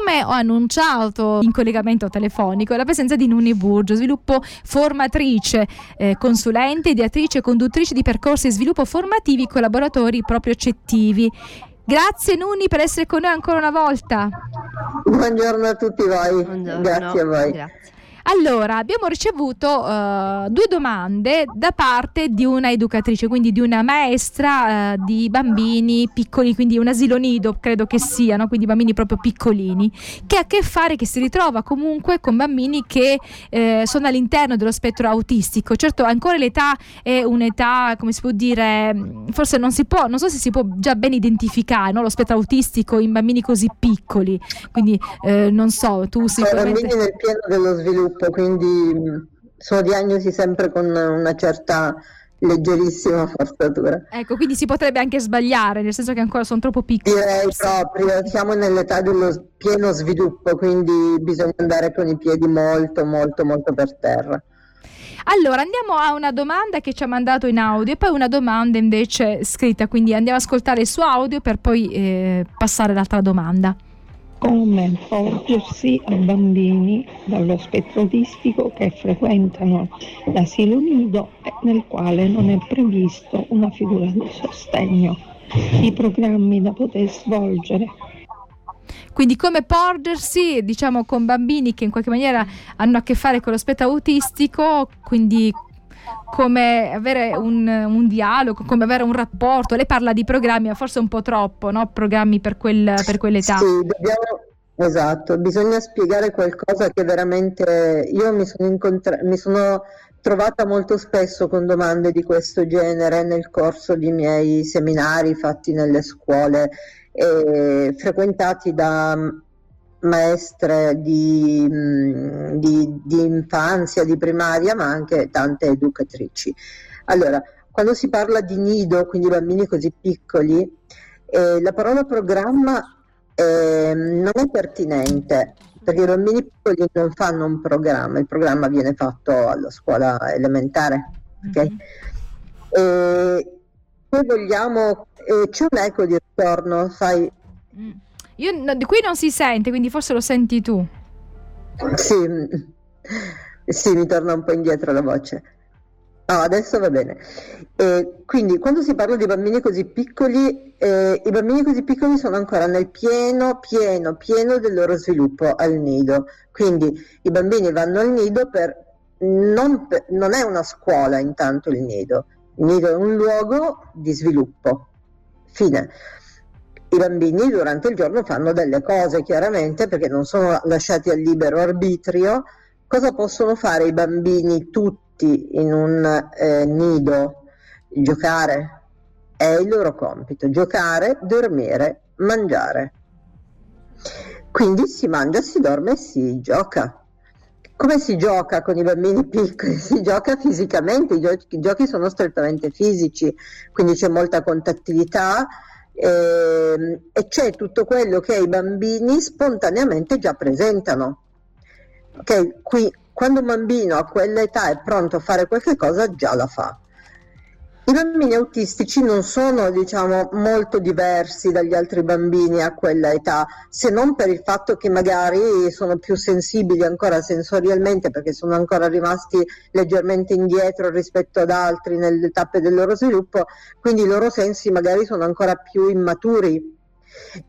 come ho annunciato in collegamento telefonico, la presenza di Nuni Burgio, sviluppo formatrice, eh, consulente, ideatrice e conduttrice di percorsi di sviluppo formativi collaboratori proprio accettivi. Grazie Nuni per essere con noi ancora una volta. Buongiorno a tutti voi, Buongiorno. grazie a voi. Grazie. Allora, abbiamo ricevuto uh, due domande da parte di una educatrice, quindi di una maestra uh, di bambini piccoli, quindi un asilo nido, credo che siano, quindi bambini proprio piccolini, che ha a che fare, che si ritrova comunque con bambini che eh, sono all'interno dello spettro autistico. Certo, ancora l'età è un'età, come si può dire, forse non si può, non so se si può già ben identificare no? lo spettro autistico in bambini così piccoli, quindi eh, non so, tu sicuramente... Bambini nel pieno dello sviluppo sviluppo, quindi sono diagnosi sempre con una certa leggerissima forzatura. Ecco, quindi si potrebbe anche sbagliare, nel senso che ancora sono troppo piccoli. Direi proprio, siamo nell'età dello pieno sviluppo, quindi bisogna andare con i piedi molto, molto, molto per terra. Allora, andiamo a una domanda che ci ha mandato in audio e poi una domanda invece scritta, quindi andiamo a ascoltare il suo audio per poi eh, passare all'altra domanda come porgersi a bambini dallo spettro autistico che frequentano l'asilo nido nel quale non è previsto una figura di sostegno, i programmi da poter svolgere. Quindi come porgersi, diciamo, con bambini che in qualche maniera hanno a che fare con lo spettro autistico, quindi come avere un, un, dialogo, come avere un rapporto. Lei parla di programmi, ma forse un po' troppo, no? Programmi per, quel, per quell'età. Sì, dobbiamo, esatto, bisogna spiegare qualcosa che veramente io mi sono, incontra- mi sono trovata molto spesso con domande di questo genere nel corso di miei seminari fatti nelle scuole, eh, frequentati da maestre di, mm, di, di, infanzia, di primaria, ma anche tante educatrici. Allora, quando si parla di nido, quindi bambini così piccoli, eh, la parola programma eh, non è pertinente perché i bambini piccoli non fanno un programma, il programma viene fatto alla scuola elementare. Okay? Mm-hmm. E, poi vogliamo, eh, c'è un eco di ritorno, sai. Mm io, no, qui non si sente, quindi forse lo senti tu. Sì, sì, mi torna un po' indietro la voce. No, adesso va bene. E quindi quando si parla di bambini così piccoli, eh, i bambini così piccoli sono ancora nel pieno, pieno, pieno del loro sviluppo al nido. Quindi i bambini vanno al nido per non, per, non è una scuola intanto il nido, il nido è un luogo di sviluppo. Fine i bambini durante il giorno fanno delle cose chiaramente perché non sono lasciati al libero arbitrio. Cosa possono fare i bambini tutti in un eh, nido? Giocare. È il loro compito, giocare, dormire, mangiare. Quindi si mangia, si dorme e si gioca. Come si gioca con i bambini piccoli? Si gioca fisicamente, i giochi, i giochi sono strettamente fisici, quindi c'è molta contattività, eh, e c'è tutto quello che i bambini spontaneamente già presentano. Okay? Qui, quando un bambino a quell'età è pronto a fare qualche cosa, già la fa. I bambini autistici non sono diciamo, molto diversi dagli altri bambini a quella età, se non per il fatto che magari sono più sensibili ancora sensorialmente perché sono ancora rimasti leggermente indietro rispetto ad altri nelle tappe del loro sviluppo, quindi i loro sensi magari sono ancora più immaturi.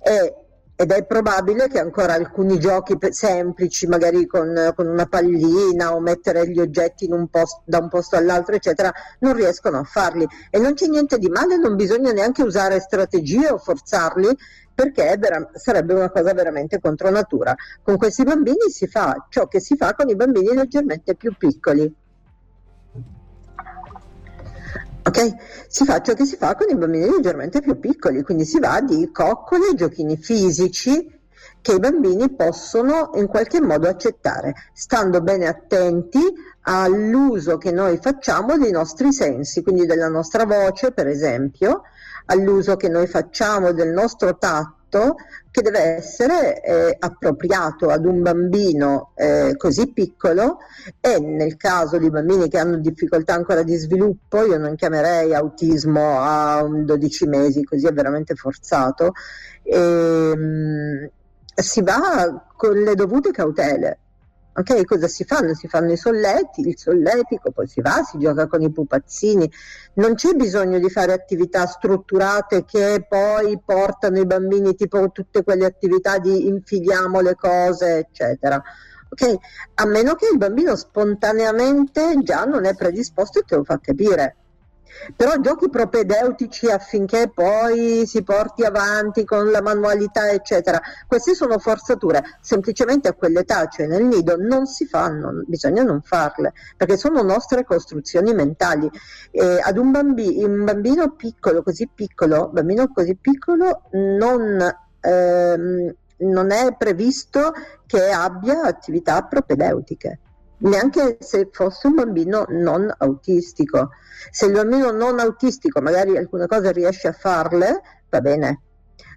E ed è probabile che ancora alcuni giochi semplici, magari con, con una pallina o mettere gli oggetti un posto, da un posto all'altro, eccetera, non riescono a farli. E non c'è niente di male, non bisogna neanche usare strategie o forzarli, perché vera- sarebbe una cosa veramente contro natura. Con questi bambini si fa ciò che si fa con i bambini leggermente più piccoli. Ok? Si fa ciò che si fa con i bambini leggermente più piccoli, quindi si va di coccole, giochini fisici che i bambini possono in qualche modo accettare, stando bene attenti all'uso che noi facciamo dei nostri sensi, quindi della nostra voce, per esempio, all'uso che noi facciamo del nostro tatto fatto che deve essere eh, appropriato ad un bambino eh, così piccolo e nel caso di bambini che hanno difficoltà ancora di sviluppo, io non chiamerei autismo a 12 mesi, così è veramente forzato. E, ehm, si va con le dovute cautele. Ok, cosa si fanno? Si fanno i solleti, il solletico, poi si va, si gioca con i pupazzini. Non c'è bisogno di fare attività strutturate che poi portano i bambini, tipo tutte quelle attività di infiliamo le cose, eccetera. Ok, a meno che il bambino spontaneamente già non è predisposto e te lo fa capire però giochi propedeutici affinché poi si porti avanti con la manualità eccetera. Queste sono forzature semplicemente a quell'età cioè nel nido non si fanno bisogna non farle perché sono nostre costruzioni mentali. E ad un, bambi- un bambino piccolo così piccolo bambino così piccolo non ehm, non è previsto che abbia attività propedeutiche neanche se fosse un bambino non autistico. Se il bambino non autistico magari alcune cose riesce a farle, va bene,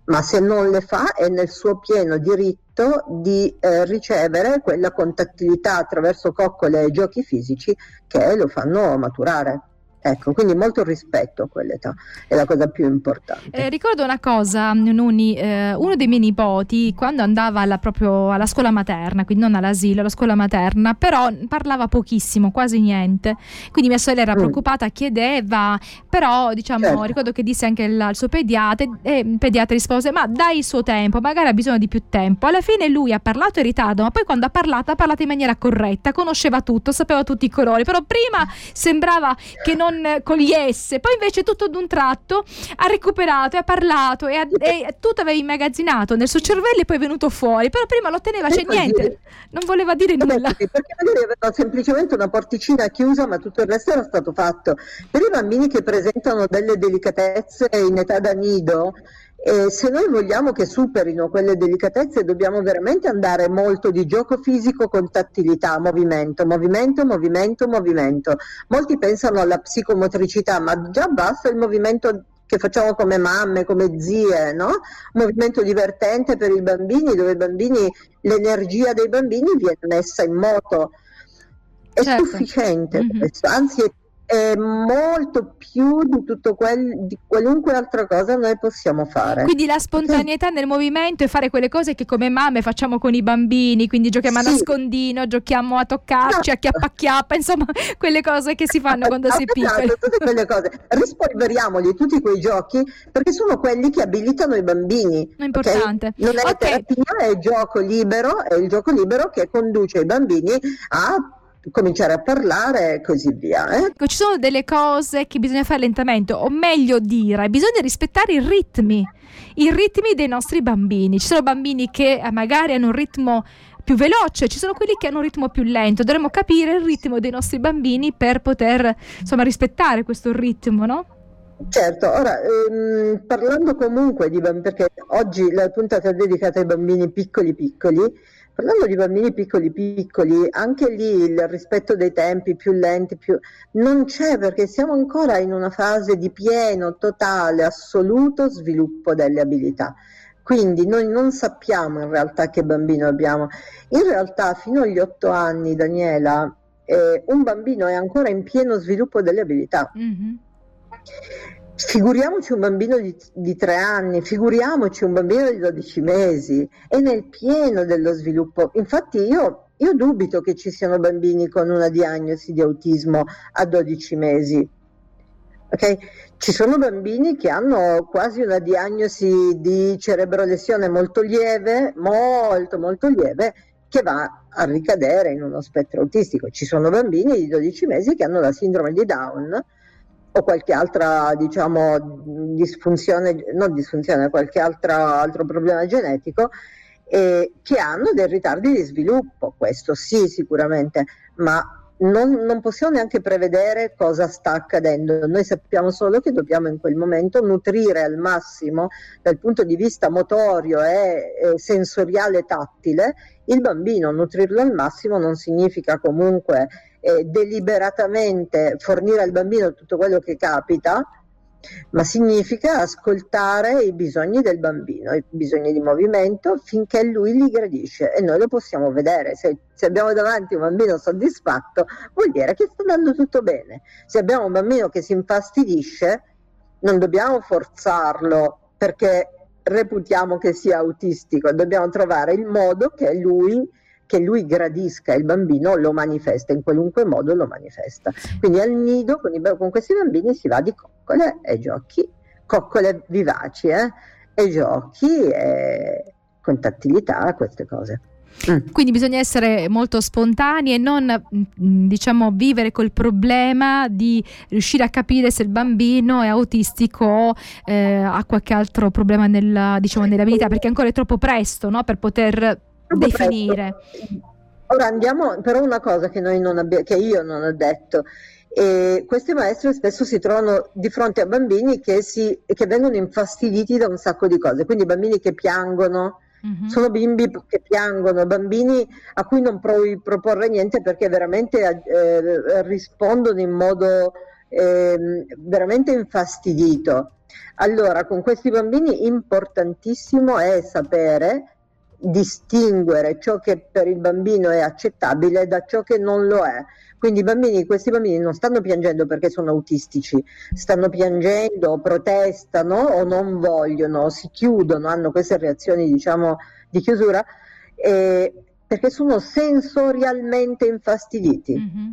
ma se non le fa è nel suo pieno diritto di eh, ricevere quella contattività attraverso coccole e giochi fisici che lo fanno maturare. Ecco, quindi molto rispetto a quell'età, è la cosa più importante. Eh, ricordo una cosa, Nuni, eh, uno dei miei nipoti quando andava alla, proprio alla scuola materna, quindi non all'asilo, alla scuola materna, però parlava pochissimo, quasi niente. Quindi mia sorella era mm. preoccupata, chiedeva, però diciamo, certo. ricordo che disse anche il, il suo pediatra, e il pediatra rispose, ma dai il suo tempo, magari ha bisogno di più tempo. Alla fine lui ha parlato in ritardo, ma poi quando ha parlato ha parlato in maniera corretta, conosceva tutto, sapeva tutti i colori, però prima sembrava che non con, con gli S, poi invece tutto d'un tratto ha recuperato e ha parlato e, ha, e tutto aveva immagazzinato nel suo cervello e poi è venuto fuori, però prima lo teneva, c'è niente, non voleva dire Vabbè, nulla. Perché magari aveva semplicemente una porticina chiusa ma tutto il resto era stato fatto. Per i bambini che presentano delle delicatezze in età da nido, e se noi vogliamo che superino quelle delicatezze dobbiamo veramente andare molto di gioco fisico con tattilità, movimento, movimento, movimento, movimento. Molti pensano alla psicomotricità, ma già basta il movimento che facciamo come mamme, come zie, no? Un movimento divertente per i bambini, dove i bambini, l'energia dei bambini viene messa in moto. È certo. sufficiente mm-hmm. questo, anzi è è molto più di tutto quel, di qualunque altra cosa noi possiamo fare. Quindi la spontaneità nel movimento e fare quelle cose che come mamme facciamo con i bambini, quindi giochiamo sì. a nascondino, giochiamo a toccarci, no. a chiappa chiappa, insomma, quelle cose che si fanno quando si è piccoli. Tutte quelle cose. Rispolveriamoli tutti quei giochi perché sono quelli che abilitano i bambini. È importante. Okay? Non è okay. terapia, è il gioco libero, è il gioco libero che conduce i bambini a cominciare a parlare e così via. Eh? Ecco, ci sono delle cose che bisogna fare lentamente, o meglio dire, bisogna rispettare i ritmi, i ritmi dei nostri bambini. Ci sono bambini che eh, magari hanno un ritmo più veloce, ci sono quelli che hanno un ritmo più lento. Dovremmo capire il ritmo dei nostri bambini per poter insomma rispettare questo ritmo, no? Certo, ora ehm, parlando comunque di bambini, perché oggi la puntata è dedicata ai bambini piccoli piccoli, Parlando di bambini piccoli piccoli, anche lì il rispetto dei tempi più lenti più... non c'è perché siamo ancora in una fase di pieno, totale, assoluto sviluppo delle abilità. Quindi noi non sappiamo in realtà che bambino abbiamo. In realtà fino agli otto anni, Daniela, eh, un bambino è ancora in pieno sviluppo delle abilità. Mm-hmm. Figuriamoci un bambino di, di, tre anni, figuriamoci un bambino di 12 mesi, è nel pieno dello sviluppo. Infatti io, io dubito che ci siano bambini con una diagnosi di autismo a 12 mesi. Okay? Ci sono bambini che hanno quasi una diagnosi di cerebrolesione molto lieve, molto molto lieve, che va a ricadere in uno spettro autistico. Ci sono bambini di 12 mesi che hanno la sindrome di Down, o qualche altra diciamo disfunzione, non disfunzione, qualche altra, altro problema genetico eh, che hanno dei ritardi di sviluppo, questo sì sicuramente, ma non, non, possiamo neanche prevedere cosa sta accadendo, noi sappiamo solo che dobbiamo in quel momento nutrire al massimo dal punto di vista motorio e, e sensoriale tattile il bambino, nutrirlo al massimo non significa comunque eh, deliberatamente fornire al bambino tutto quello che capita, ma significa ascoltare i bisogni del bambino, i bisogni di movimento finché lui li gradisce e noi lo possiamo vedere. Se, se, abbiamo davanti un bambino soddisfatto, vuol dire che sta andando tutto bene. Se abbiamo un bambino che si infastidisce, non dobbiamo forzarlo perché reputiamo che sia autistico, dobbiamo trovare il modo che lui che lui gradisca il bambino lo manifesta, in qualunque modo lo manifesta. Quindi al nido con, i, con questi bambini si va di coccole e giochi, coccole vivaci eh? e giochi e con tattilità, queste cose. Mm. Quindi bisogna essere molto spontanei e non mm, diciamo vivere col problema di riuscire a capire se il bambino è autistico o eh, ha qualche altro problema nella, diciamo, nell'abilità perché ancora è troppo presto no? per poter definire. Presto. Ora andiamo però una cosa che, abbia, che io non ho detto. E queste maestre spesso si trovano di fronte a bambini che, si, che vengono infastiditi da un sacco di cose, quindi bambini che piangono, Mm-hmm. Sono bimbi che piangono, bambini a cui non puoi proporre niente perché veramente eh, rispondono in modo eh, veramente infastidito. Allora, con questi bambini importantissimo è sapere distinguere ciò che per il bambino è accettabile da ciò che non lo è. Quindi i bambini, questi bambini non stanno piangendo perché sono autistici, stanno piangendo, protestano o non vogliono, si chiudono, hanno queste reazioni diciamo di chiusura eh, perché sono sensorialmente infastiditi. Mm-hmm.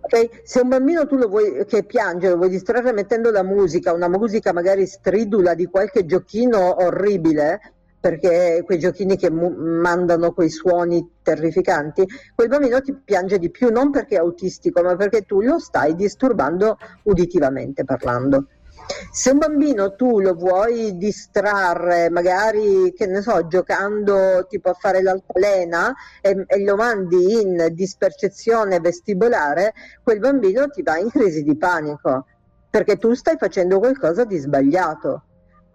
Okay? Se un bambino tu lo vuoi che piange, lo vuoi distrarre mettendo la musica, una musica magari stridula di qualche giochino orribile, perché quei giochini che mu- mandano quei suoni terrificanti, quel bambino ti piange di più non perché è autistico, ma perché tu lo stai disturbando uditivamente parlando. Se un bambino tu lo vuoi distrarre, magari che ne so, giocando tipo a fare l'altalena e, e lo mandi in dispercezione vestibolare, quel bambino ti va in crisi di panico perché tu stai facendo qualcosa di sbagliato.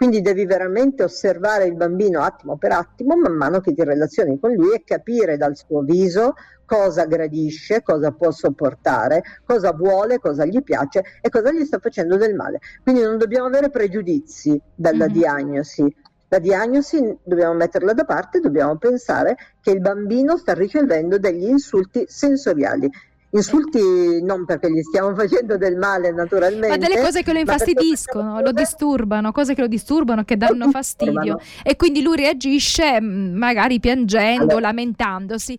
Quindi devi veramente osservare il bambino attimo per attimo man mano che ti relazioni con lui e capire dal suo viso cosa gradisce, cosa può sopportare, cosa vuole, cosa gli piace e cosa gli sta facendo del male. Quindi non dobbiamo avere pregiudizi dalla mm-hmm. diagnosi. La diagnosi dobbiamo metterla da parte, dobbiamo pensare che il bambino sta ricevendo degli insulti sensoriali insulti non perché gli stiamo facendo del male naturalmente ma delle cose che lo infastidiscono lo disturbano cose che lo disturbano che danno fastidio e quindi lui reagisce mm, magari piangendo allora. lamentandosi